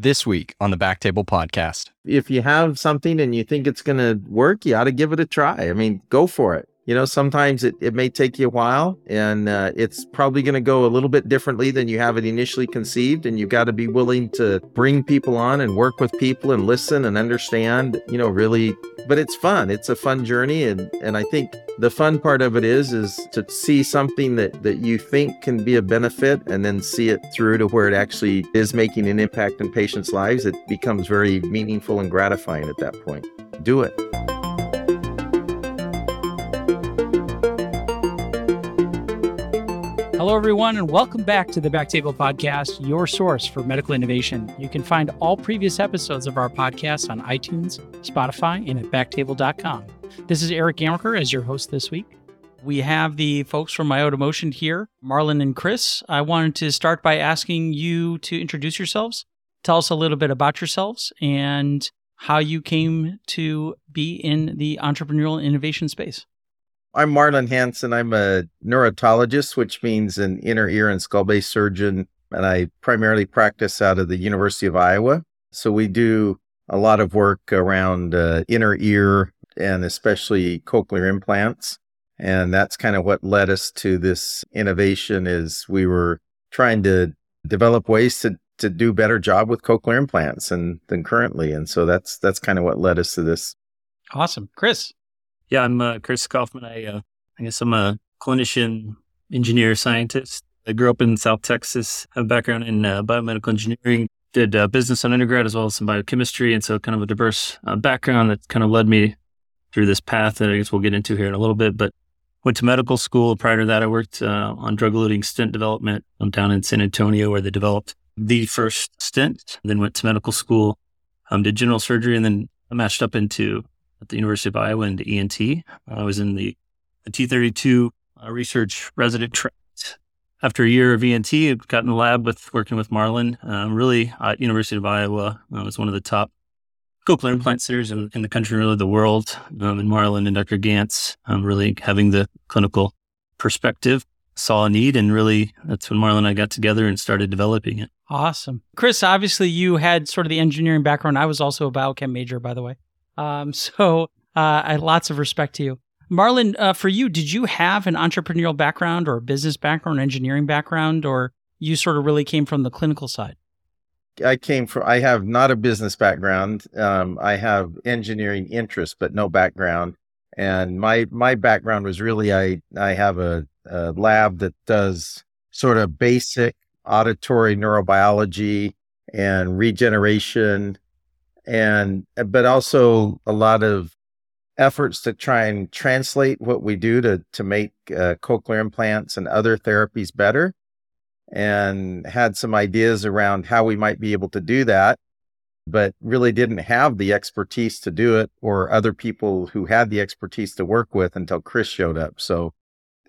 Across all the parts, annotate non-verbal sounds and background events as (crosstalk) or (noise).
this week on the BackTable Podcast. If you have something and you think it's going to work, you ought to give it a try. I mean, go for it you know sometimes it, it may take you a while and uh, it's probably going to go a little bit differently than you have it initially conceived and you've got to be willing to bring people on and work with people and listen and understand you know really but it's fun. It's a fun journey and and i think the fun part of it is is to see something that that you think can be a benefit and then see it through to where it actually is making an impact in patients lives it becomes very meaningful and gratifying at that point. Do it Hello, everyone, and welcome back to the BackTable Podcast, your source for medical innovation. You can find all previous episodes of our podcast on iTunes, Spotify, and at backtable.com. This is Eric Gantwerker as your host this week. We have the folks from iotaMotion here, Marlan and Chris. I wanted to start by asking you to introduce yourselves, tell us a little bit about yourselves, and how you came to be in the entrepreneurial innovation space. I'm Marlan Hansen. I'm a neurotologist, which means an inner ear and skull base surgeon. And I primarily practice out of the University of Iowa. So we do a lot of work around uh, inner ear and especially cochlear implants. And that's kind of what led us to this innovation is we were trying to develop ways to, to do better job with cochlear implants and than currently. And so that's that's kind of what led us to this. Awesome. Chris. Yeah, I'm uh, Chris Kaufmann. I, uh, I guess I'm a clinician, engineer, scientist. I grew up in South Texas, have a background in uh, biomedical engineering, did uh, business on undergrad as well as some biochemistry. And so kind of a diverse uh, background that kind of led me through this path that I guess we'll get into here in a little bit. But went to medical school. Prior to that, I worked uh, on drug-eluting stent development I'm down in San Antonio where they developed the first stent. Then went to medical school, um, did general surgery, and then I matched up into at the University of Iowa into ENT. I was in the, the T32 uh, research resident track. After a year of ENT, I got in the lab with working with Marlan, Um, really, at University of Iowa I was one of the top cochlear implant centers in, in, the country, really the world. Um, and Marlan and Dr. Gantz um, really having the clinical perspective saw a need and really that's when Marlan and I got together and started developing it. Awesome. Chris, obviously you had sort of the engineering background. I was also a biochem major, by the way. Um, (laughs) so uh, I lots of respect to you. Marlan, uh, for you, did you have an entrepreneurial background or a business background, engineering background, or you sort of really came from the clinical side? I came from, I have not a business background. Um, I have engineering interest, but no background. And my, my background was really, I, I have a, a lab that does sort of basic auditory neurobiology and regeneration and uh, but also a lot of efforts to try and translate what we do to to make uh, cochlear implants and other therapies better and had some ideas around how we might be able to do that but really didn't have the expertise to do it or other people who had the expertise to work with until Chris showed up. So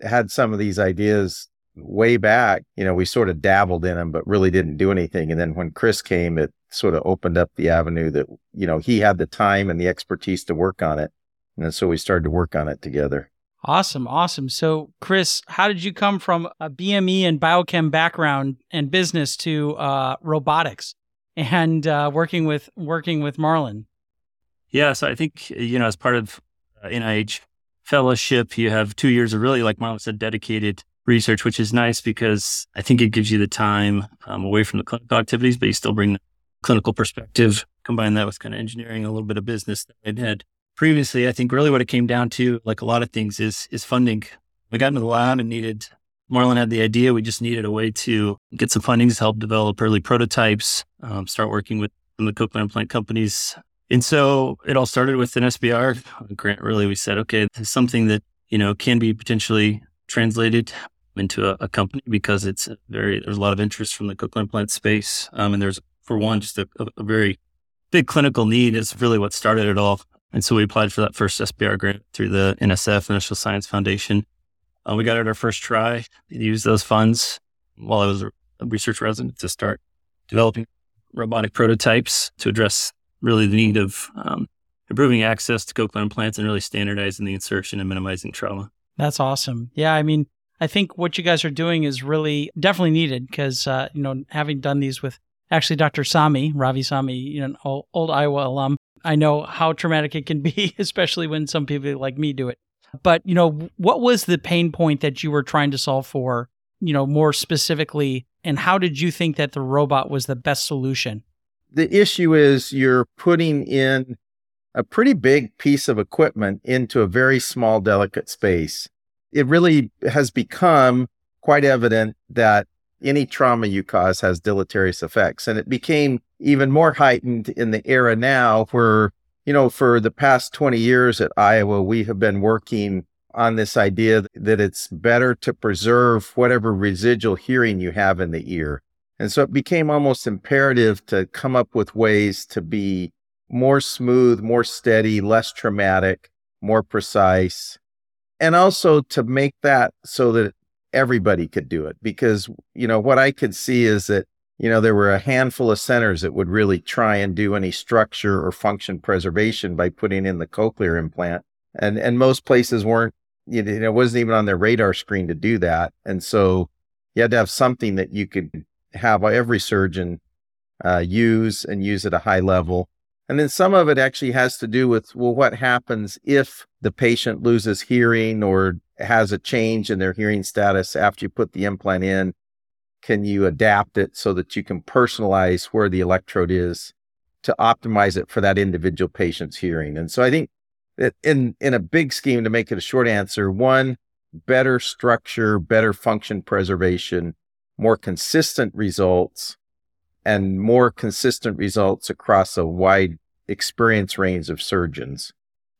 had some of these ideas way back you know we sort of dabbled in them but really didn't do anything and then when Chris came it sort of opened up the avenue that, you know, he had the time and the expertise to work on it. And so we started to work on it together. Awesome. Awesome. So, Chris, how did you come from a BME and biochem background and business to uh, robotics and uh, working with working with Marlan? Yeah. So I think, you know, as part of uh, NIH fellowship, you have two years of really, like Marlan said, dedicated research, which is nice because I think it gives you the time um, away from the clinical activities, but you still bring the clinical perspective, combine that with kind of engineering, a little bit of business that I'd had previously. I think really what it came down to, like a lot of things, is is funding. We got into the lab and needed Marlan had the idea. We just needed a way to get some funding to help develop early prototypes, um, start working with the cochlear implant companies. And so it all started with an SBIR grant. Really, we said, okay, this is something that you know can be potentially translated into a, a company because it's very there's a lot of interest from the cochlear implant space, um, and there's for one, just a, a, very big clinical need is really what started it all. And so we applied for that first SBIR grant through the NSF, National Science Foundation. Uh, we got it our first try, We used those funds while I was a research resident to start developing robotic prototypes to address really the need of um, improving access to cochlear implants and really standardizing the insertion and minimizing trauma. That's awesome. Yeah, I mean, I think what you guys are doing is really definitely needed because uh, you know having done these with actually Dr. Samy, Ravi Samy, you know, old, old Iowa alum. I know how traumatic it can be, (laughs) especially when some people like me do it. But, you know, what was the pain point that you were trying to solve for, you know, more specifically? And how did you think that the robot was the best solution? The issue is you're putting in a pretty big piece of equipment into a very small, delicate space. It really has become quite evident that any trauma you cause has deleterious effects. And it became even more heightened in the era now where, you know, for the past 20 years at Iowa, we have been working on this idea that it's better to preserve whatever residual hearing you have in the ear. And so it became almost imperative to come up with ways to be more smooth, more steady, less traumatic, more precise, and also to make that so that everybody could do it. Because, you know, what I could see is that, you know, there were a handful of centers that would really try and do any structure or function preservation by putting in the cochlear implant. And, and most places weren't, you know, it wasn't even on their radar screen to do that. And so you had to have something that you could have every surgeon uh, use and use at a high level and then some of it actually has to do with, well, what happens if the patient loses hearing or has a change in their hearing status after you put the implant in? Can you adapt it so that you can personalize where the electrode is to optimize it for that individual patient's hearing? And so I think that in, in a big scheme, to make it a short answer, one, better structure, better function preservation, more consistent results, and more consistent results across a wide experience range of surgeons.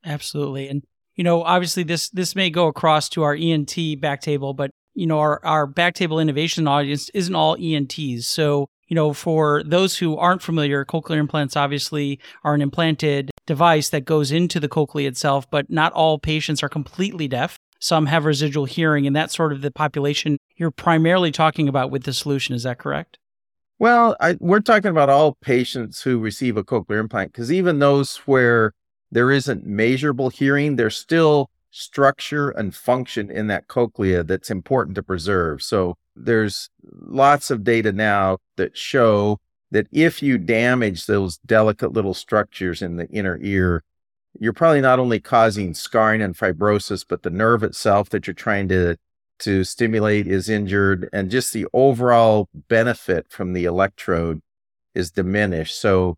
Absolutely. And you know, obviously this this may go across to our ENT back table, but you know, our our back table innovation audience isn't all ENTs. So, you know, for those who aren't familiar, cochlear implants obviously are an implanted device that goes into the cochlea itself, but not all patients are completely deaf. Some have residual hearing, and that's sort of the population you're primarily talking about with the solution. Is that correct? Well, I, we're talking about all patients who receive a cochlear implant because even those where there isn't measurable hearing, there's still structure and function in that cochlea that's important to preserve. So there's lots of data now that show that if you damage those delicate little structures in the inner ear, you're probably not only causing scarring and fibrosis, but the nerve itself that you're trying to to stimulate is injured and just the overall benefit from the electrode is diminished. So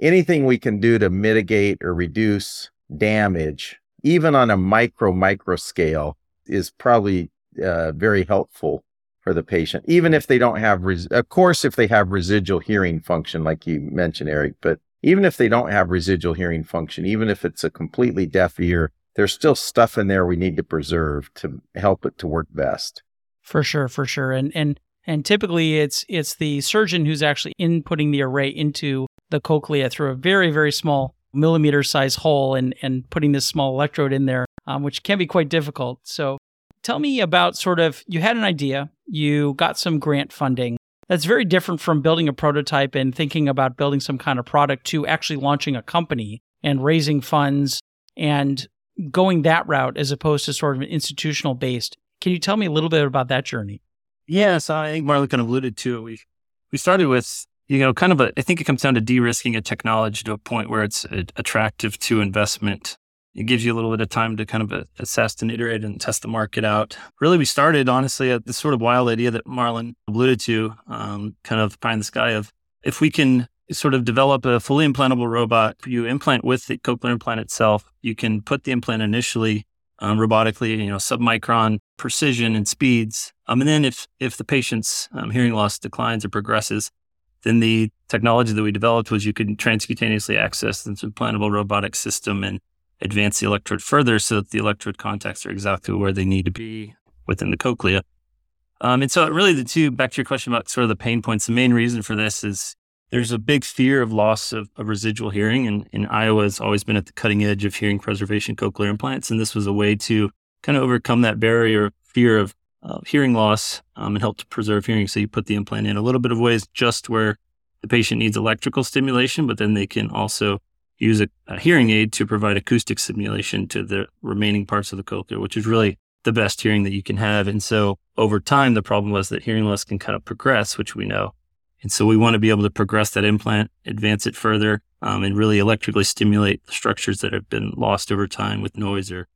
anything we can do to mitigate or reduce damage, even on a micro, micro scale, is probably uh, very helpful for the patient, even if they don't have, res- of course, if they have residual hearing function, like you mentioned, Eric, but even if they don't have residual hearing function, even if it's a completely deaf ear, there's still stuff in there we need to preserve to help it to work best. For sure, for sure. And and and typically it's it's the surgeon who's actually inputting the array into the cochlea through a very, very small millimeter size hole and and putting this small electrode in there, um, which can be quite difficult. So tell me about sort of you had an idea, you got some grant funding. That's very different from building a prototype and thinking about building some kind of product to actually launching a company and raising funds and going that route as opposed to sort of an institutional based. Can you tell me a little bit about that journey? Yes, I think Marlan kind of alluded to it. We we started with you know kind of a. I think it comes down to de-risking a technology to a point where it's attractive to investment. It gives you a little bit of time to kind of uh, assess and iterate and test the market out. Really, we started honestly at this sort of wild idea that Marlan alluded to, um, kind of pie in the sky of if we can sort of develop a fully implantable robot. You implant with the cochlear implant itself. You can put the implant initially um, robotically, you know, submicron precision and speeds. Um, and then if if the patient's um, hearing loss declines or progresses, then the technology that we developed was you could transcutaneously access this implantable robotic system and advance the electrode further so that the electrode contacts are exactly where they need to be within the cochlea. Um, and so really the two, back to your question about sort of the pain points, the main reason for this is there's a big fear of loss of, of residual hearing, and, and Iowa has always been at the cutting edge of hearing preservation cochlear implants. And this was a way to kind of overcome that barrier of fear of uh, hearing loss um, and help to preserve hearing. So you put the implant in a little bit of ways just where the patient needs electrical stimulation, but then they can also use a, a hearing aid to provide acoustic stimulation to the remaining parts of the cochlear, which is really the best hearing that you can have. And so over time, the problem was that hearing loss can kind of progress, which we know And so we want to be able to progress that implant, advance it further, um, and really electrically stimulate the structures that have been lost over time with noise or,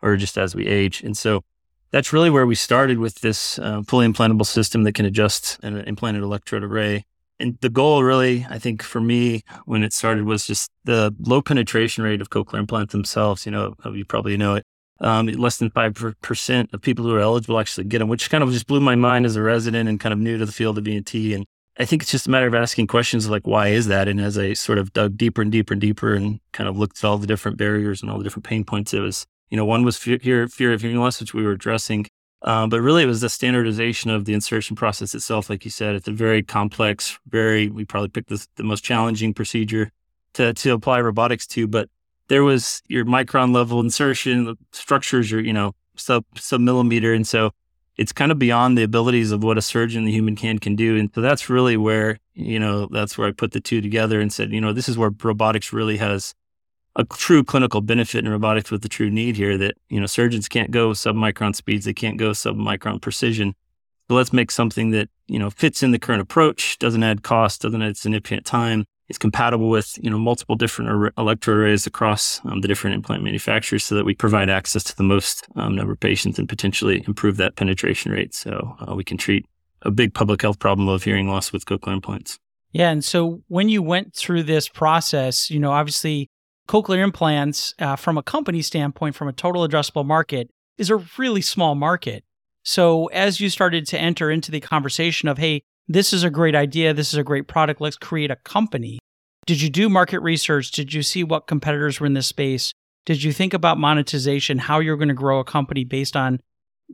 or just as we age. And so that's really where we started with this uh, fully implantable system that can adjust an implanted electrode array. And the goal, really, I think for me, when it started, was just the low penetration rate of cochlear implants themselves. You know, you probably know it. Um, less than 5% of people who are eligible actually get them, which kind of just blew my mind as a resident and kind of new to the field of ENT. And I think it's just a matter of asking questions like, why is that? And as I sort of dug deeper and deeper and deeper and kind of looked at all the different barriers and all the different pain points, it was, you know, one was fear, fear of hearing loss, which we were addressing. Um, but really, it was the standardization of the insertion process itself. Like you said, it's a very complex, very, we probably picked the, the most challenging procedure to, to apply robotics to. But there was your micron level insertion, structures are, you know, sub, sub millimeter. And so it's kind of beyond the abilities of what a surgeon, the human can, can do. And so that's really where, you know, that's where I put the two together and said, you know, this is where robotics really has a true clinical benefit in robotics with the true need here that, you know, surgeons can't go sub micron speeds. They can't go sub micron precision. So let's make something that, you know, fits in the current approach, doesn't add cost, doesn't add significant time, is compatible with you know multiple different ar- electrode arrays across um, the different implant manufacturers, so that we provide access to the most um, number of patients and potentially improve that penetration rate, so uh, we can treat a big public health problem of hearing loss with cochlear implants. Yeah, and so when you went through this process, you know, obviously cochlear implants, uh, from a company standpoint, from a total addressable market, is a really small market. So as you started to enter into the conversation of, hey, this is a great idea. This is a great product. Let's create a company. Did you do market research? Did you see what competitors were in this space? Did you think about monetization, how you're going to grow a company based on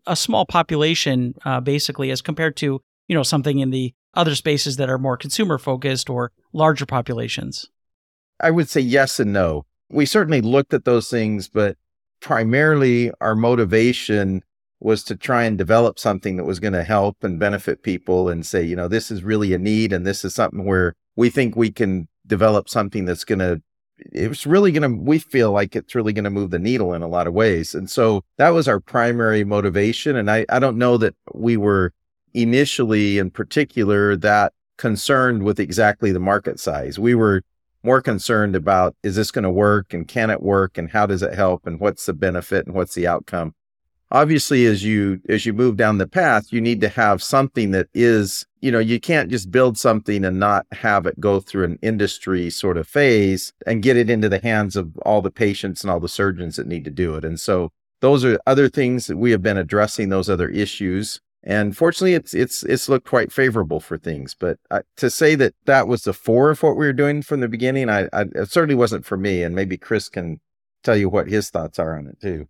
a small population, uh, basically, as compared to you know something in the other spaces that are more consumer focused or larger populations? I would say yes and no. We certainly looked at those things, but primarily our motivation was to try and develop something that was going to help and benefit people and say, you know, this is really a need and this is something where we think we can develop something that's going to it's really going to we feel like it's really going to move the needle in a lot of ways. And so that was our primary motivation. And i i don't know that we were initially in particular that concerned with exactly the market size. We were more concerned about is this going to work and can it work and how does it help and what's the benefit and what's the outcome obviously as you as you move down the path you need to have something that is you know you can't just build something and not have it go through an industry sort of phase and get it into the hands of all the patients and all the surgeons that need to do it. And so those are other things that we have been addressing those other issues. And fortunately it's it's it's looked quite favorable for things. But uh, to say that that was the fore of what we were doing from the beginning I, I it certainly wasn't for me. And maybe chris can tell you what his thoughts are on it too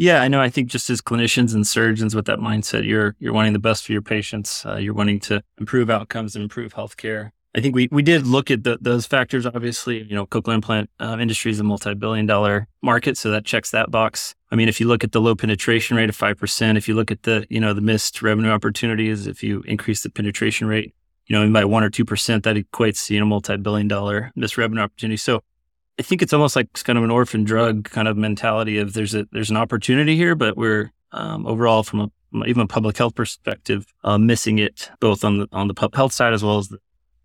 yeah, I know. I think just as clinicians and surgeons with that mindset, you're you're wanting the best for your patients. Uh, you're wanting to improve outcomes and improve healthcare. I think we we did look at the, those factors. Obviously, you know, cochlear implant uh, industry is a multi-billion dollar market, so that checks that box. I mean, if you look at the low penetration rate of five percent, if you look at the you know the missed revenue opportunities, if you increase the penetration rate, you know, by one or two percent, that equates to you know multi-billion dollar missed revenue opportunity. So I think it's almost like it's kind of an orphan drug kind of mentality of there's a there's an opportunity here, but we're um, overall from a even a public health perspective uh, missing it both on the on the public health side as well as the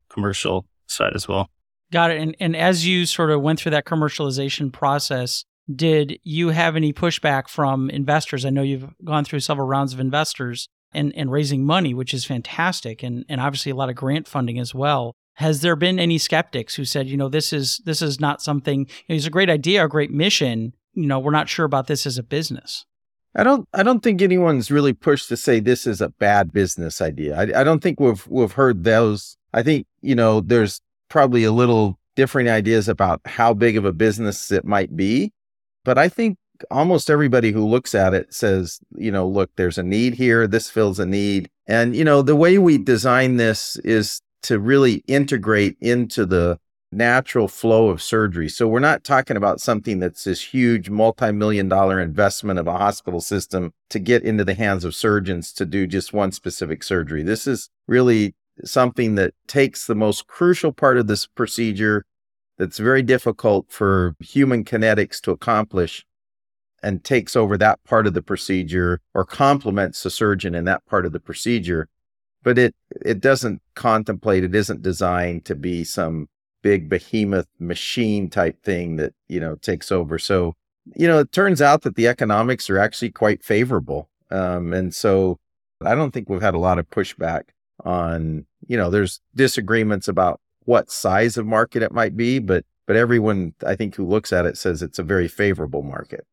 commercial side as well. Got it. And and as you sort of went through that commercialization process, did you have any pushback from investors? I know you've gone through several rounds of investors and, and raising money, which is fantastic, and, and obviously a lot of grant funding as well has there been any skeptics who said, you know, this is this is not something, you know, it's a great idea, a great mission, you know, we're not sure about this as a business? I don't I don't think anyone's really pushed to say this is a bad business idea. I, I don't think we've we've heard those. I think, you know, there's probably a little different ideas about how big of a business it might be. But I think almost everybody who looks at it says, you know, look, there's a need here. This fills a need. And, you know, the way we design this is to really integrate into the natural flow of surgery. So we're not talking about something that's this huge multi-million dollar investment of a hospital system to get into the hands of surgeons to do just one specific surgery. This is really something that takes the most crucial part of this procedure that's very difficult for human kinetics to accomplish and takes over that part of the procedure or complements the surgeon in that part of the procedure but it it doesn't contemplate. It isn't designed to be some big behemoth machine type thing that you know takes over. So you know, it turns out that the economics are actually quite favorable, um, and so I don't think we've had a lot of pushback on. You know, there's disagreements about what size of market it might be, but but everyone I think who looks at it says it's a very favorable market.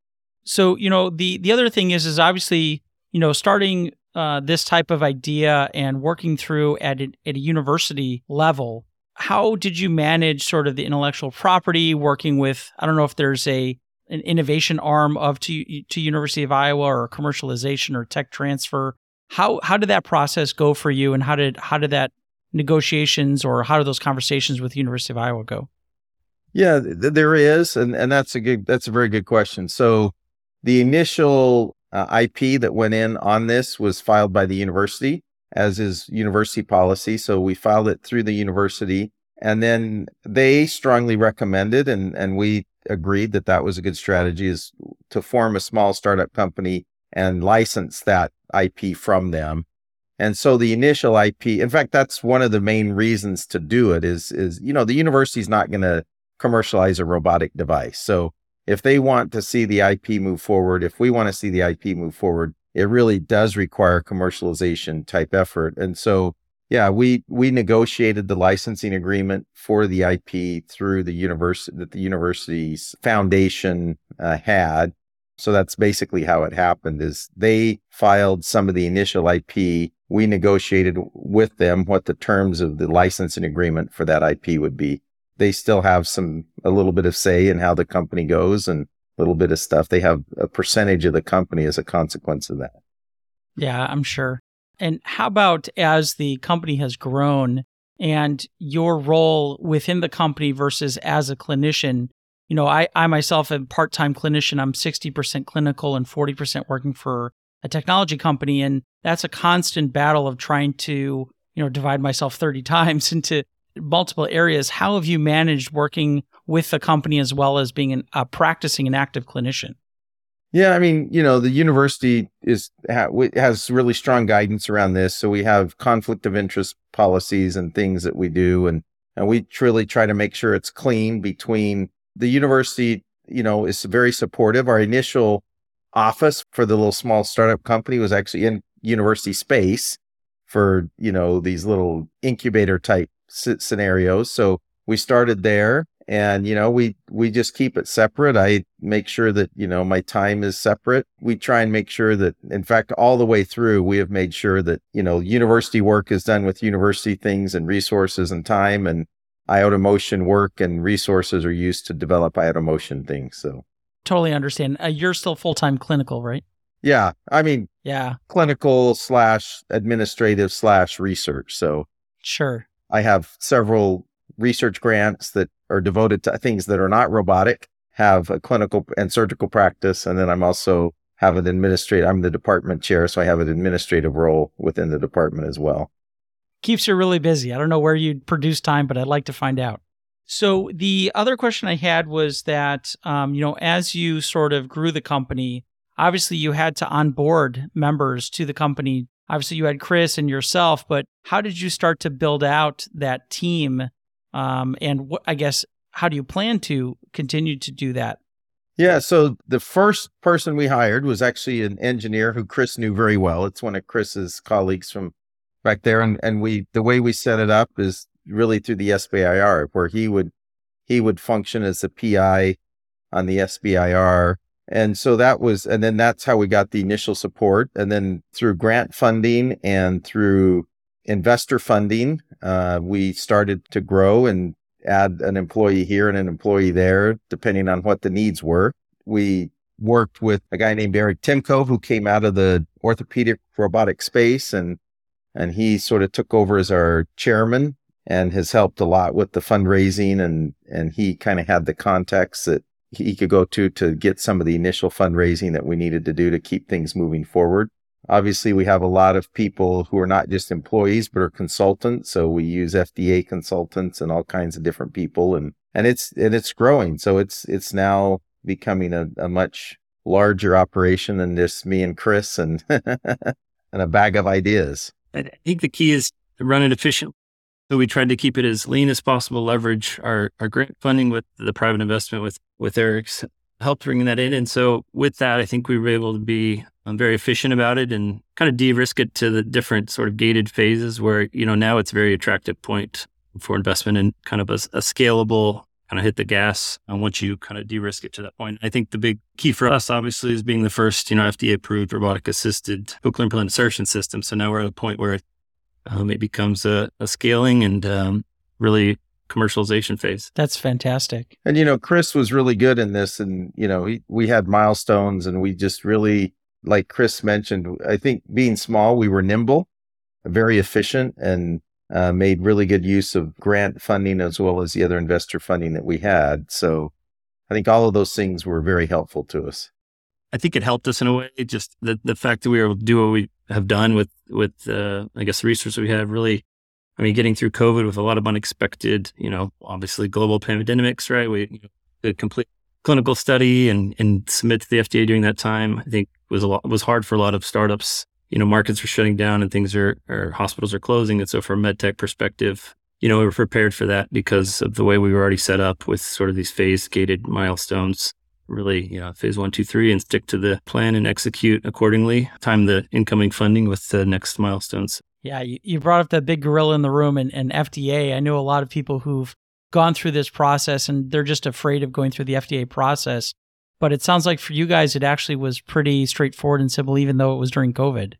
So you know the the other thing is is obviously you know starting uh, this type of idea and working through at a, at a university level. How did you manage sort of the intellectual property working with? I don't know if there's a an innovation arm of to to University of Iowa or commercialization or tech transfer. How how did that process go for you, and how did how did that negotiations or how did those conversations with University of Iowa go? Yeah, th- there is, and and that's a good that's a very good question. So the initial uh, IP that went in on this was filed by the university, as is university policy. So we filed it through the university, and then they strongly recommended, and and we agreed that that was a good strategy, is to form a small startup company and license that IP from them. And so the initial IP, in fact, that's one of the main reasons to do it is, is, you know, the university's not going to commercialize a robotic device. So if they want to see the IP move forward, if we want to see the IP move forward, it really does require commercialization type effort. And so, yeah, we we negotiated the licensing agreement for the IP through the university that the university's foundation uh, had. So that's basically how it happened. Is they filed some of the initial IP. We negotiated with them what the terms of the licensing agreement for that IP would be they still have some a little bit of say in how the company goes and a little bit of stuff. They have a percentage of the company as a consequence of that. Yeah, I'm sure. And how about as the company has grown and your role within the company versus as a clinician? You know, I, I myself am part time clinician. I'm 60% clinical and 40% working for a technology company. And that's a constant battle of trying to, you know, divide myself 30 (laughs) times into multiple areas. How have you managed working with the company as well as being an, a practicing an active clinician? Yeah, I mean, you know, the university is has really strong guidance around this. So we have conflict of interest policies and things that we do, and and we truly try to make sure it's clean between the university. You know, is very supportive. Our initial office for the little small startup company was actually in university space for you know these little incubator type scenarios. So we started there and you know we we just keep it separate. I make sure that you know my time is separate. We try and make sure that in fact all the way through we have made sure that you know university work is done with university things and resources and time and iotaMotion work and resources are used to develop iotaMotion things so. Totally understand. Uh, you're still full-time clinical right? Yeah. I mean yeah. clinical slash administrative slash research so. Sure I have several research grants that are devoted to things that are not robotic, have a clinical and surgical practice. And then I'm also have an administrative, I'm the department chair, so I have an administrative role within the department as well. Keeps you really busy. I don't know where you'd produce time, but I'd like to find out. So the other question I had was that, um, you know, as you sort of grew the company, obviously you had to onboard members to the company obviously you had Chris and yourself, but how did you start to build out that team? Um, and what, I guess, how do you plan to continue to do that? Yeah. So the first person we hired was actually an engineer who Chris knew very well. It's one of Chris's colleagues from back there. And, and we, the way we set it up is really through the SBIR where he would, he would function as a PI on the SBIR and so that was, and then that's how we got the initial support. And then through grant funding and through investor funding, uh, we started to grow and add an employee here and an employee there, depending on what the needs were. We worked with a guy named Eric Timko, who came out of the orthopedic robotic space and and he sort of took over as our chairman and has helped a lot with the fundraising and and he kind of had the context that he could go to to get some of the initial fundraising that we needed to do to keep things moving forward. Obviously, we have a lot of people who are not just employees, but are consultants. So we use FDA consultants and all kinds of different people and, and it's, and it's growing. So it's, it's now becoming a, a much larger operation than just me and Chris and, (laughs) and a bag of ideas. I think the key is to run it efficiently. So we tried to keep it as lean as possible, leverage our, our grant funding with the private investment with, with Eric's help bringing that in. And so with that, I think we were able to be um, very efficient about it and kind of de-risk it to the different sort of gated phases where, you know, now it's a very attractive point for investment and kind of a, a scalable kind of hit the gas and once you kind of de-risk it to that point. I think the big key for us obviously is being the first, you know, FDA approved robotic assisted cochlear implant insertion system. So now we're at a point where um, it becomes a, a scaling and um, really commercialization phase. That's fantastic. And you know, Chris was really good in this, and you know, he, we had milestones, and we just really, like Chris mentioned, I think being small, we were nimble, very efficient, and uh, made really good use of grant funding as well as the other investor funding that we had. So, I think all of those things were very helpful to us. I think it helped us in a way. Just the the fact that we were able to do what we have done with with uh, I guess the resources we have really. I mean, getting through COVID with a lot of unexpected, you know, obviously global pandemics, right? We you know, complete clinical study and and submit to the FDA during that time. I think was a lot was hard for a lot of startups. You know, markets are shutting down and things are or hospitals are closing, and so from a medtech perspective, you know, we were prepared for that because of the way we were already set up with sort of these phase gated milestones really, you know, phase one, two, three, and stick to the plan and execute accordingly. Time the incoming funding with the next milestones. Yeah, you, brought up the big gorilla in the room and, and FDA. I know a lot of people who've gone through this process and they're just afraid of going through the FDA process. But it sounds like for you guys, it actually was pretty straightforward and simple, even though it was during COVID.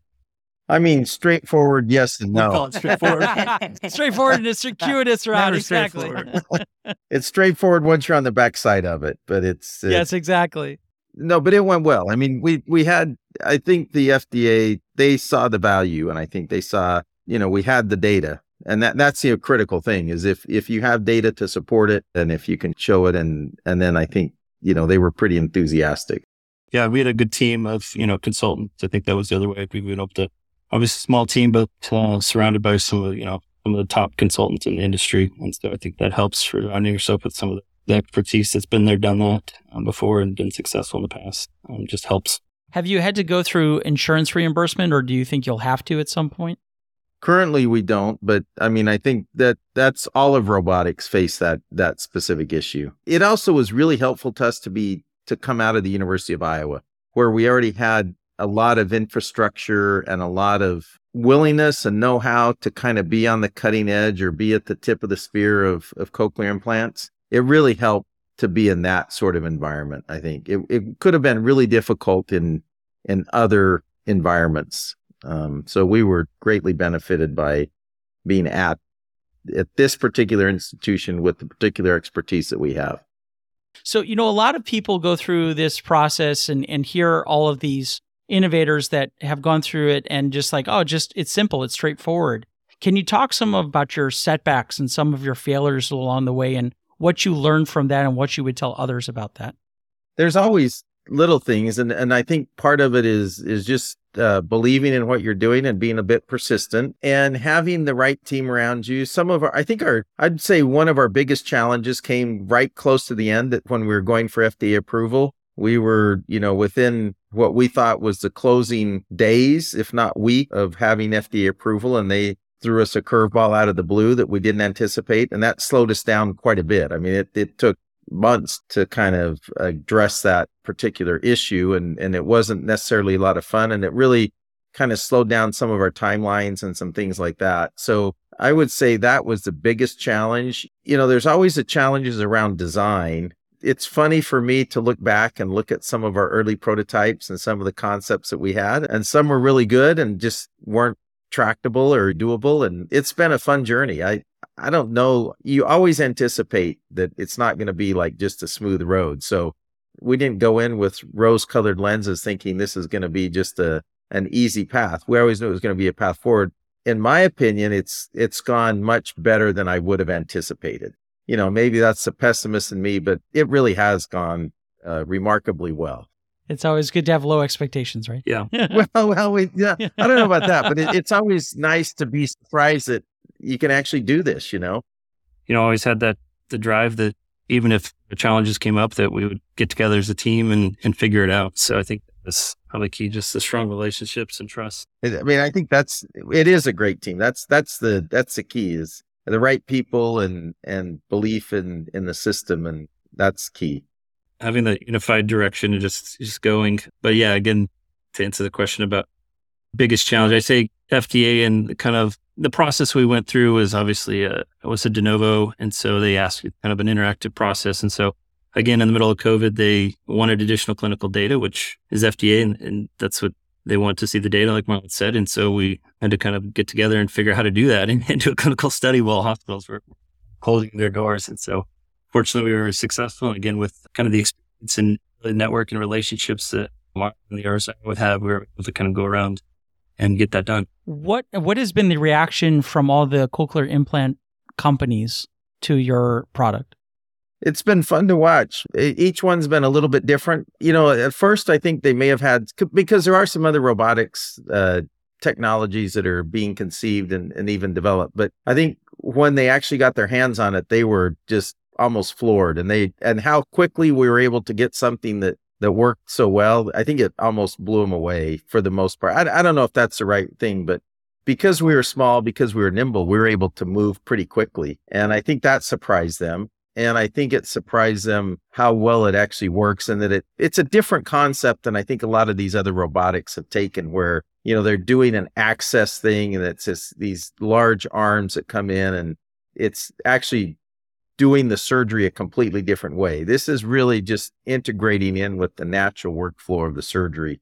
I mean, straightforward, yes and no. We'll call it straightforward. (laughs) straightforward and a circuitous route, Never exactly. straightforward. it's straightforward once you're on the backside of it, but it's, it's yes, exactly. no, but it went well. I mean, we we had I think the FDA they saw the value and I think they saw, you know, we had the data. And that that's the critical thing is if if you have data to support it and if you can show it and and then I think, you know, they were pretty enthusiastic. yeah, we had a good team of you know consultants. I think that was the other way we went up to obviously small team, but uh, surrounded by some of you know some of the top consultants in the industry, and so I think that helps for surrounding yourself with some of the expertise that's been there, done that um, before, and been successful in the past. Um, just helps. Have you had to go through insurance reimbursement or do you think you'll have to at some point? Currently we don't, but I mean I think that that's all of robotics face that that specific issue. It also was really helpful to us to be to come out of the University of Iowa where we already had a lot of infrastructure and a lot of willingness and know-how to kind of be on the cutting edge or be at the tip of the spear of of cochlear implants. It really helped to be in that sort of environment, I think. It it could have been really difficult in in other environments. Um, so we were greatly benefited by being at at this particular institution with the particular expertise that we have. So, you know, a lot of people go through this process and, and hear all of these innovators that have gone through it and just like, oh, just it's simple, it's straightforward. Can you talk some about your setbacks and some of your failures along the way and what you learned from that and what you would tell others about that? There's always little things, and and I think part of it is is just uh, believing in what you're doing and being a bit persistent and having the right team around you. Some of our, I think our, I'd say one of our biggest challenges came right close to the end that when we were going for FDA approval, we were, you know, within what we thought was the closing days, if not week of having FDA approval. And they threw us a curveball out of the blue that we didn't anticipate. And that slowed us down quite a bit. I mean, it, it took months to kind of address that particular issue and and it wasn't necessarily a lot of fun and it really kind of slowed down some of our timelines and some things like that. So I would say that was the biggest challenge. You know, there's always the challenges around design. It's funny for me to look back and look at some of our early prototypes and some of the concepts that we had and some were really good and just weren't tractable or doable and it's been a fun journey. I I don't know. You always anticipate that it's not going to be like just a smooth road. So we didn't go in with rose colored lenses thinking this is going to be just a, an easy path. We always knew it was going to be a path forward. In my opinion, it's, it's gone much better than I would have anticipated. You know, maybe that's the pessimist in me, but it really has gone uh, remarkably well. It's always good to have low expectations, right? Yeah. (laughs) well, well, we, yeah, I don't know about that, but it, it's always nice to be surprised that you can actually do this, you know? You know, always had that the drive that even if the challenges came up, that we would get together as a team and and figure it out. So I think that's probably key, just the strong relationships and trust. I mean, I think that's it is a great team. That's that's the that's the key is the right people and and belief in in the system, and that's key. Having that unified direction and just just going. But yeah, again, to answer the question about biggest challenge, I say FDA and kind of the process we went through was obviously a, it was a de novo, and so they asked kind of an interactive process, and so again, in the middle of COVID, they wanted additional clinical data, which is FDA, and, and that's what they want to see the data, like Marlan said. And so we had to kind of get together and figure out how to do that and, (laughs) and do a clinical study while hospitals were closing their doors. And so fortunately, we were successful. And again, with kind of the experience and the network and relationships that Mark and the RSI would have, we were able to kind of go around and get that done. What What has been the reaction from all the cochlear implant companies to your product? It's been fun to watch. Each one's been a little bit different. You know, at first, I think they may have had, because there are some other robotics uh, technologies that are being conceived and, and even developed. But I think when they actually got their hands on it, they were just almost floored and they, and how quickly we were able to get something that, that worked so well. I think it almost blew them away for the most part. I, I don't know if that's the right thing, but because we were small, because we were nimble, we were able to move pretty quickly. And I think that surprised them. And I think it surprised them how well it actually works and that it it's a different concept than I think a lot of these other robotics have taken where, you know, they're doing an access thing and it's just these large arms that come in and it's actually doing the surgery a completely different way. This is really just integrating in with the natural workflow of the surgery.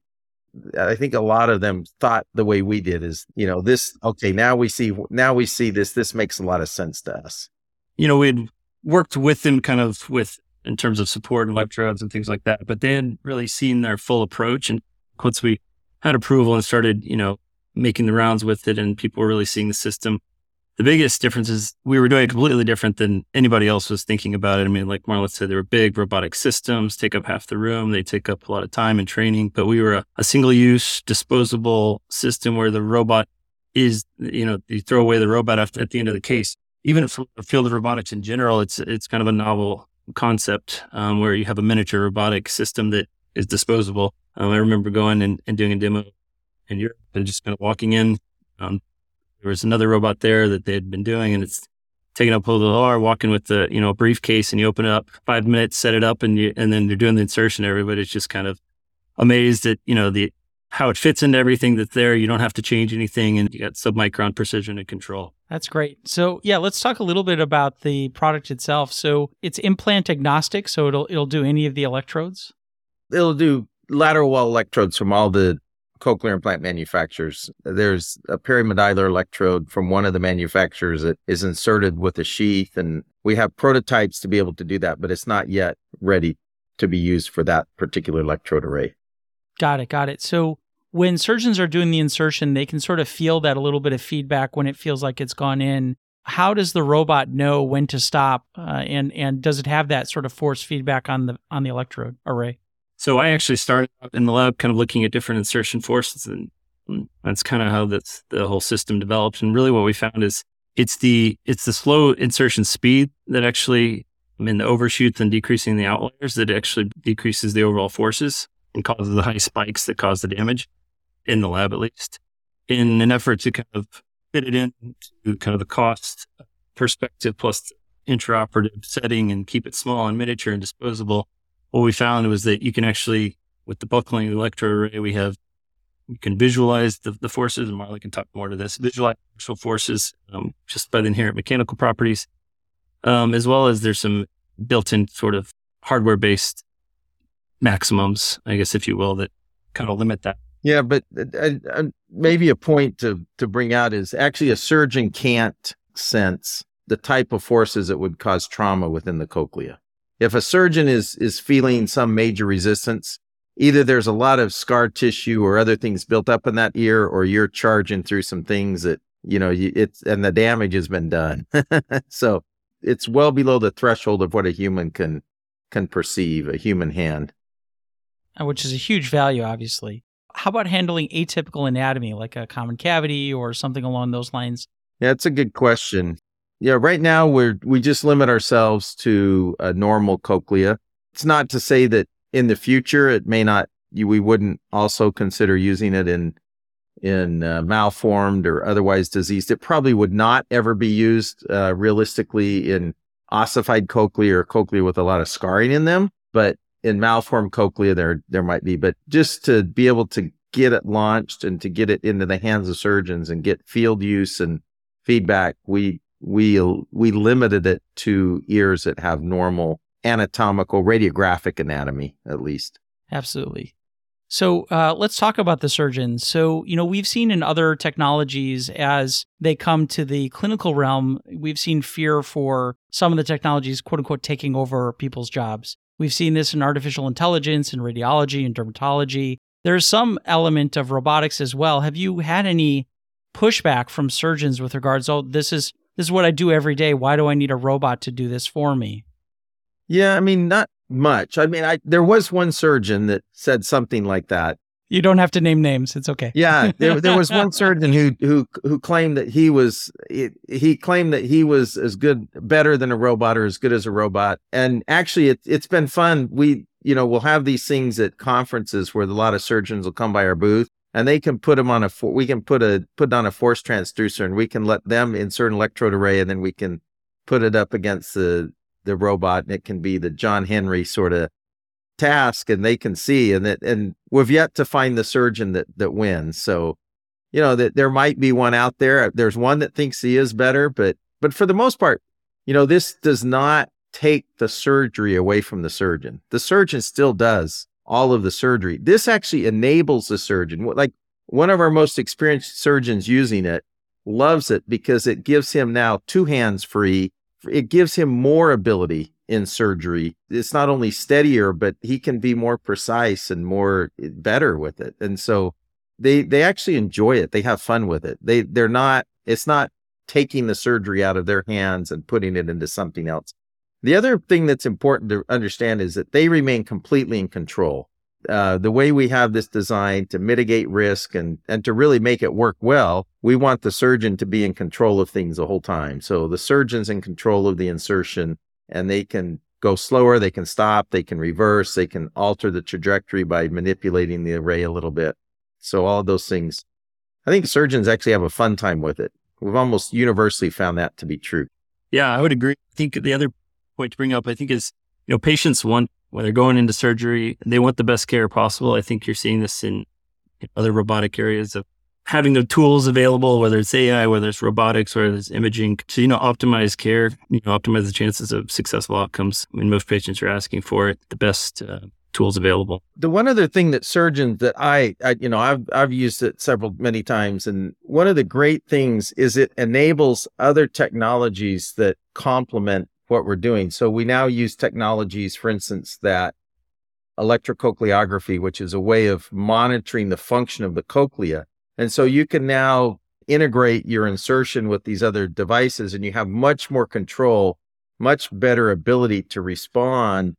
I think a lot of them thought the way we did is, you know, this okay, now we see now we see this this makes a lot of sense to us. You know, we'd worked with them kind of with in terms of support and electrodes and things like that, but they hadn't really seen their full approach. And once we had approval and started, you know, making the rounds with it and people were really seeing the system, the biggest difference is we were doing it completely different than anybody else was thinking about it. I mean, like Marlan said, they were big robotic systems, take up half the room. They take up a lot of time and training, but we were a, a single use disposable system where the robot is, you know, you throw away the robot after, at the end of the case even from the field of robotics in general, it's it's kind of a novel concept um, where you have a miniature robotic system that is disposable. Um, I remember going and, and, doing a demo in Europe and just kind of walking in. Um, there was another robot there that they had been doing, and it's taking up a little R, walking with the you know briefcase, and you open it up five minutes, set it up, and you and then they're doing the insertion. Everybody's just kind of amazed at you know the how it fits into everything that's there. You don't have to change anything, and you got submicron precision and control. That's great. So yeah, let's talk a little bit about the product itself. So it's implant agnostic, so it'll it'll do any of the electrodes. It'll do lateral wall electrodes from all the cochlear implant manufacturers. There's a perimodiolar electrode from one of the manufacturers that is inserted with a sheath, and we have prototypes to be able to do that, but it's not yet ready to be used for that particular electrode array. Got it. Got it. So when surgeons are doing the insertion, they can sort of feel that a little bit of feedback when it feels like it's gone in. How does the robot know when to stop, uh, and and does it have that sort of force feedback on the on the electrode array? So I actually started in the lab, kind of looking at different insertion forces, and that's kind of how that's the whole system developed. And really, what we found is it's the it's the slow insertion speed that actually, I mean, the overshoots and decreasing the outliers that actually decreases the overall forces and causes the high spikes that cause the damage in the lab at least, in an effort to kind of fit it into kind of the cost perspective plus intraoperative setting and keep it small and miniature and disposable. What we found was that you can actually, with the buckling electrode array, we have you can visualize the, the forces, and Marlan can talk more to this. Visualize actual forces um, just by the inherent mechanical properties, um, as well as there's some built-in sort of hardware-based maximums, I guess, if you will, that kind of limit that yeah, but uh, uh, maybe a point to to bring out is actually a surgeon can't sense the type of forces that would cause trauma within the cochlea. If a surgeon is is feeling some major resistance, either there's a lot of scar tissue or other things built up in that ear, or you're charging through some things that you know it's and the damage has been done. (laughs) so it's well below the threshold of what a human can can perceive, a human hand, which is a huge value, obviously. How about handling atypical anatomy, like a common cavity or something along those lines? Yeah, it's a good question. Yeah, right now we're we just limit ourselves to a normal cochlea. It's not to say that in the future it may not we wouldn't also consider using it in in uh, malformed or otherwise diseased. It probably would not ever be used uh, realistically in ossified cochlea or cochlea with a lot of scarring in them, but in malformed cochlea there there might be. But just to be able to get it launched and to get it into the hands of surgeons and get field use and feedback, we we we limited it to ears that have normal anatomical radiographic anatomy at least. Absolutely. So uh, let's talk about the surgeons. So, you know, we've seen in other technologies as they come to the clinical realm, we've seen fear for some of the technologies, quote unquote, taking over people's jobs. We've seen this in artificial intelligence, in radiology, and dermatology. There's some element of robotics as well. Have you had any pushback from surgeons with regards, oh, this is this is what I do every day. Why do I need a robot to do this for me? Yeah, I mean, not much. I mean, I there was one surgeon that said something like that. You don't have to name names. It's okay. Yeah, there, there was one (laughs) surgeon who who who claimed that he was he, he claimed that he was as good, better than a robot, or as good as a robot. And actually, it, it's been fun. We you know we'll have these things at conferences where a lot of surgeons will come by our booth and they can put them on a we can put a put on a force transducer and we can let them insert an electrode array and then we can put it up against the the robot and it can be the John Henry sort of task and they can see and that and we've yet to find the surgeon that that wins. So, you know, that there might be one out there. Uh, there's one that thinks he is better, but but for the most part, you know, this does not take the surgery away from the surgeon. The surgeon still does all of the surgery. This actually enables the surgeon. Like one of our most experienced surgeons using it loves it because it gives him now two hands free it gives him more ability in surgery. It's not only steadier, but he can be more precise and more eh, better with it. And so they they actually enjoy it. They have fun with it. They they're not it's not taking the surgery out of their hands and putting it into something else. The other thing that's important to understand is that they remain completely in control. Uh, the way we have this design to mitigate risk and and to really make it work well, we want the surgeon to be in control of things the whole time. So the surgeon's in control of the insertion, and they can go slower, they can stop, they can reverse, they can alter the trajectory by manipulating the array a little bit. So all those things, I think surgeons actually have a fun time with it. We've almost universally found that to be true. Yeah, I would agree. I think the other point to bring up, I think, is you know patients want when they're going into surgery, they want the best care possible. I think you're seeing this in, in other robotic areas of having the tools available, whether it's AI, whether it's robotics, whether it's imaging, to, you know, optimize care, you know, optimize the chances of successful outcomes. I mean, most patients are asking for it, the best uh, tools available. The one other thing that surgeons that I, I, you know, I've, I've used it several, many times. And one of the great things is it enables other technologies that complement what we're doing. So we now use technologies, for instance, that electrocochleography, which is a way of monitoring the function of the cochlea. And so you can now integrate your insertion with these other devices and you have much more control, much better ability to respond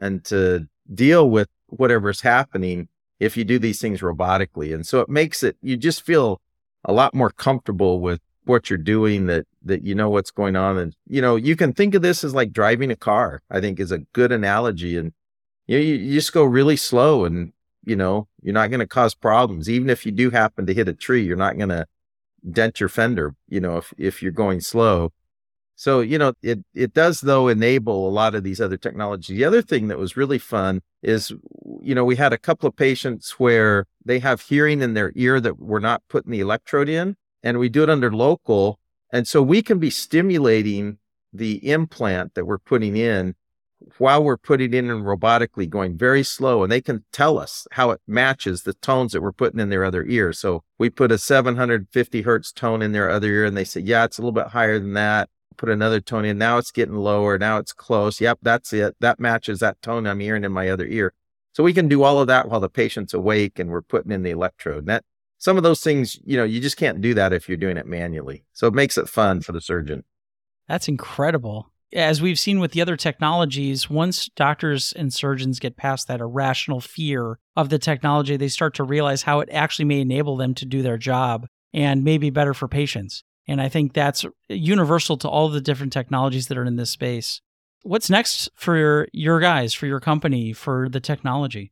and to deal with whatever's happening if you do these things robotically. And so it makes it, you just feel a lot more comfortable with what you're doing that that you know what's going on and you know you can think of this as like driving a car i think is a good analogy and you, you, you just go really slow and you know you're not going to cause problems. Even if you do happen to hit a tree you're not going to dent your fender you know if if you're going slow. So you know it it does though enable a lot of these other technologies. The other thing that was really fun is you know we had a couple of patients where they have hearing in their ear that we're not putting the electrode in and we do it under local. And so we can be stimulating the implant that we're putting in while we're putting in and robotically going very slow and they can tell us how it matches the tones that we're putting in their other ear. So we put a 750 hertz tone in their other ear and they say, yeah, it's a little bit higher than that. Put another tone in. Now it's getting lower. Now it's close. Yep, that's it. That matches that tone I'm hearing in my other ear. So we can do all of that while the patient's awake and we're putting in the electrode. That some of those things, you know, you just can't do that if you're doing it manually. So it makes it fun for the surgeon. That's incredible. As we've seen with the other technologies, once doctors and surgeons get past that irrational fear of the technology, they start to realize how it actually may enable them to do their job and may be better for patients. And I think that's universal to all the different technologies that are in this space. What's next for your, your guys, for your company, for the technology?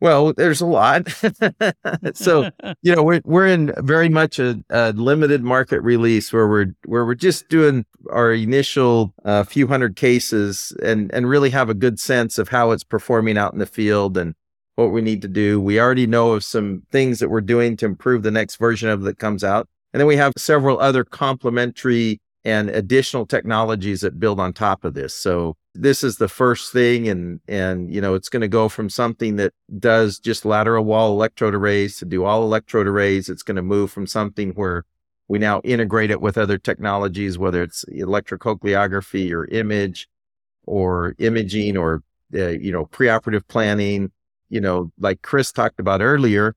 Well, there's a lot. (laughs) so, (laughs) you know, we're we're in very much a, a, limited market release where we're where we're just doing our initial uh, few hundred cases and and really have a good sense of how it's performing out in the field and what we need to do. We already know of some things that we're doing to improve the next version of that comes out. And then we have several other complementary and additional technologies that build on top of this. So this is the first thing and and you know it's going to go from something that does just lateral wall electrode arrays to do all electrode arrays it's going to move from something where we now integrate it with other technologies whether it's electrocochleography or image or imaging or uh, you know preoperative planning you know like chris talked about earlier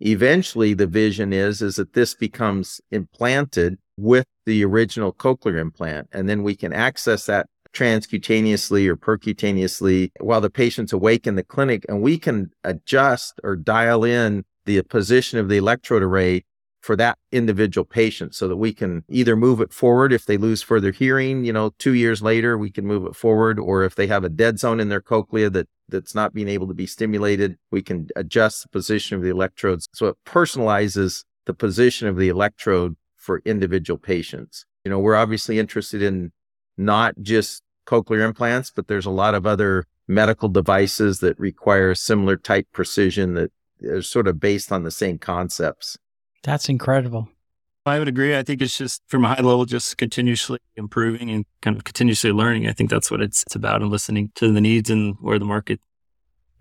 eventually the vision is is that this becomes implanted with the original cochlear implant and then we can access that transcutaneously or percutaneously while the patient's awake in the clinic. And we can adjust or dial in the position of the electrode array for that individual patient so that we can either move it forward if they lose further hearing, you know, two years later, we can move it forward. Or if they have a dead zone in their cochlea that that's not being able to be stimulated, we can adjust the position of the electrodes. So it personalizes the position of the electrode for individual patients. You know, we're obviously interested in not just cochlear implants, but there's a lot of other medical devices that require similar type precision that are sort of based on the same concepts. That's incredible. I would agree. I think it's just from a high level, just continuously improving and kind of continuously learning. I think that's what it's, it's about and listening to the needs and where the market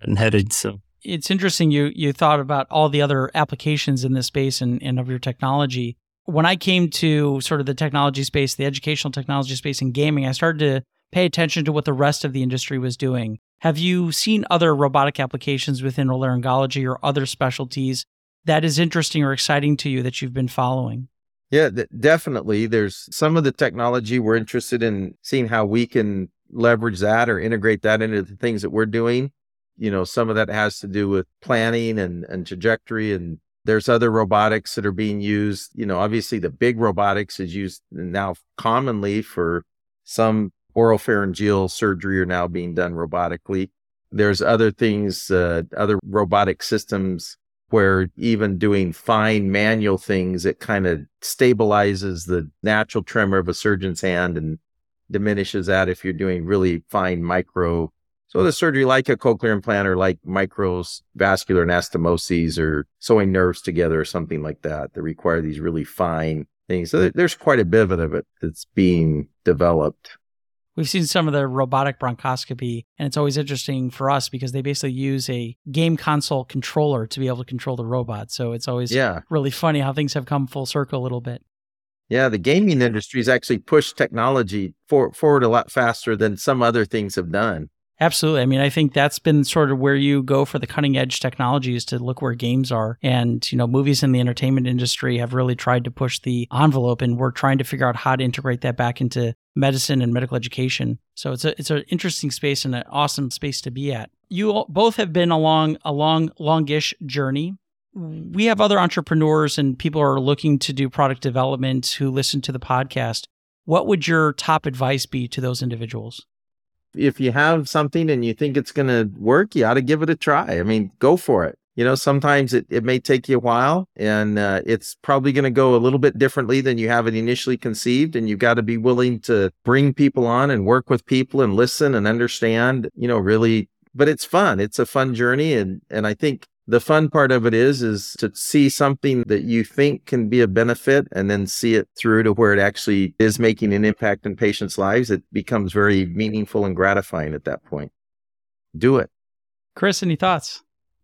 and headed. So it's interesting you you thought about all the other applications in this space and, and of your technology. When I came to sort of the technology space, the educational technology space and gaming, I started to pay attention to what the rest of the industry was doing. Have you seen other robotic applications within otolaryngology or other specialties that is interesting or exciting to you that you've been following? Yeah, th- definitely. There's some of the technology we're interested in seeing how we can leverage that or integrate that into the things that we're doing. You know, some of that has to do with planning and, and trajectory. And there's other robotics that are being used. You know, obviously the big robotics is used now commonly for some oral pharyngeal surgery are now being done robotically. There's other things, uh, other robotic systems where even doing fine manual things, it kind of stabilizes the natural tremor of a surgeon's hand and diminishes that if you're doing really fine micro. So the surgery like a cochlear implant or like micros vascular anastomoses or sewing nerves together or something like that that require these really fine things. So there's quite a bit of it that's being developed. We've seen some of the robotic bronchoscopy, and it's always interesting for us because they basically use a game console controller to be able to control the robot. So it's always yeah. really funny how things have come full circle a little bit. Yeah, the gaming industry has actually pushed technology for, forward a lot faster than some other things have done. Absolutely. I mean, I think that's been sort of where you go for the cutting edge technologies to look where games are. And, you know, movies in the entertainment industry have really tried to push the envelope and we're trying to figure out how to integrate that back into medicine and medical education. So it's a it's an interesting space and an awesome space to be at. You both have been along a long longish journey. We have other entrepreneurs and people are looking to do product development who listen to the podcast. What would your top advice be to those individuals? If you have something and you think it's going to work, you ought to give it a try. I mean, go for it you know sometimes it, it may take you a while and uh, it's probably going to go a little bit differently than you have it initially conceived and you've got to be willing to bring people on and work with people and listen and understand you know really but it's fun it's a fun journey and and i think the fun part of it is is to see something that you think can be a benefit and then see it through to where it actually is making an impact in patients lives it becomes very meaningful and gratifying at that point do it chris any thoughts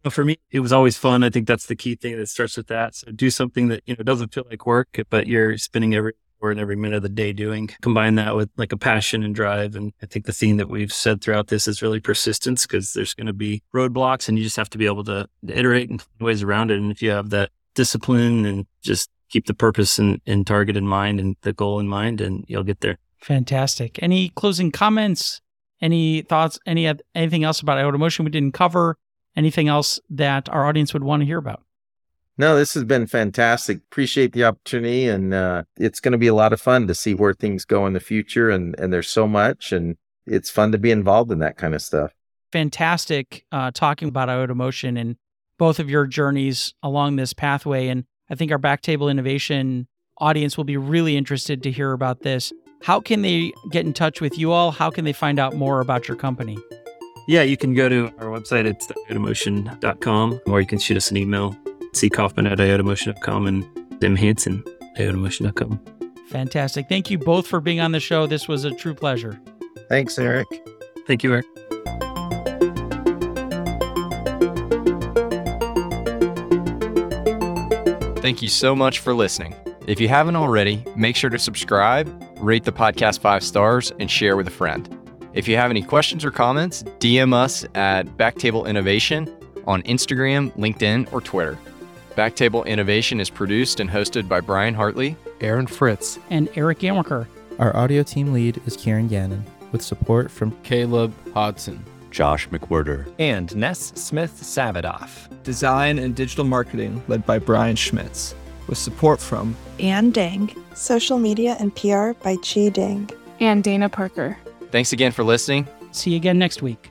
for me, it was always fun. I think that's the key thing that starts with that. So do something that, you know, doesn't feel like work, but you're spending every hour and every minute of the day doing. Combine that with like a passion and drive. And I think the theme that we've said throughout this is really persistence because there's going to be roadblocks and you just have to be able to, to iterate and find ways around it. And if you have that discipline and just keep the purpose and, and target in mind and the goal in mind, and you'll get there. Fantastic. Any closing comments? Any thoughts? Any anything else about iotaMotion we didn't cover? anything else that our audience would want to hear about? No, this has been fantastic. Appreciate the opportunity, and uh, it's going to be a lot of fun to see where things go in the future. And and there's so much, and it's fun to be involved in that kind of stuff. fantastic uh, talking about iotaMotion and both of your journeys along this pathway. And I think our BackTable Innovation audience will be really interested to hear about this. How can they get in touch with you all? How can they find out more about your company? Yeah, you can go to our website. It's iotamotion.com, or you can shoot us an email, ckaufman at iotamotion.com and Tim Hansen, at iotamotion.com. Fantastic. Thank you both for being on the show. This was a true pleasure. Thanks, Eric. Thank you, Eric. Thank you so much for listening. If you haven't already, make sure to subscribe, rate the podcast five stars, and share with a friend. If you have any questions or comments, DM us at BackTable Innovation on Instagram, LinkedIn, or Twitter. BackTable Innovation is produced and hosted by Brian Hartley, Aaron Fritz, And Eric Gantwerker. Our audio team lead is Kieran Gannon, with support from Caleb Hodson, Josh McWhirter, and Ness Smith Savadoff. Design and Digital Marketing, led by Brian Schmitz, with support from Ann Dang. Social media and PR by Chi Dang. And Dana Parker. Thanks again for listening. See you again next week.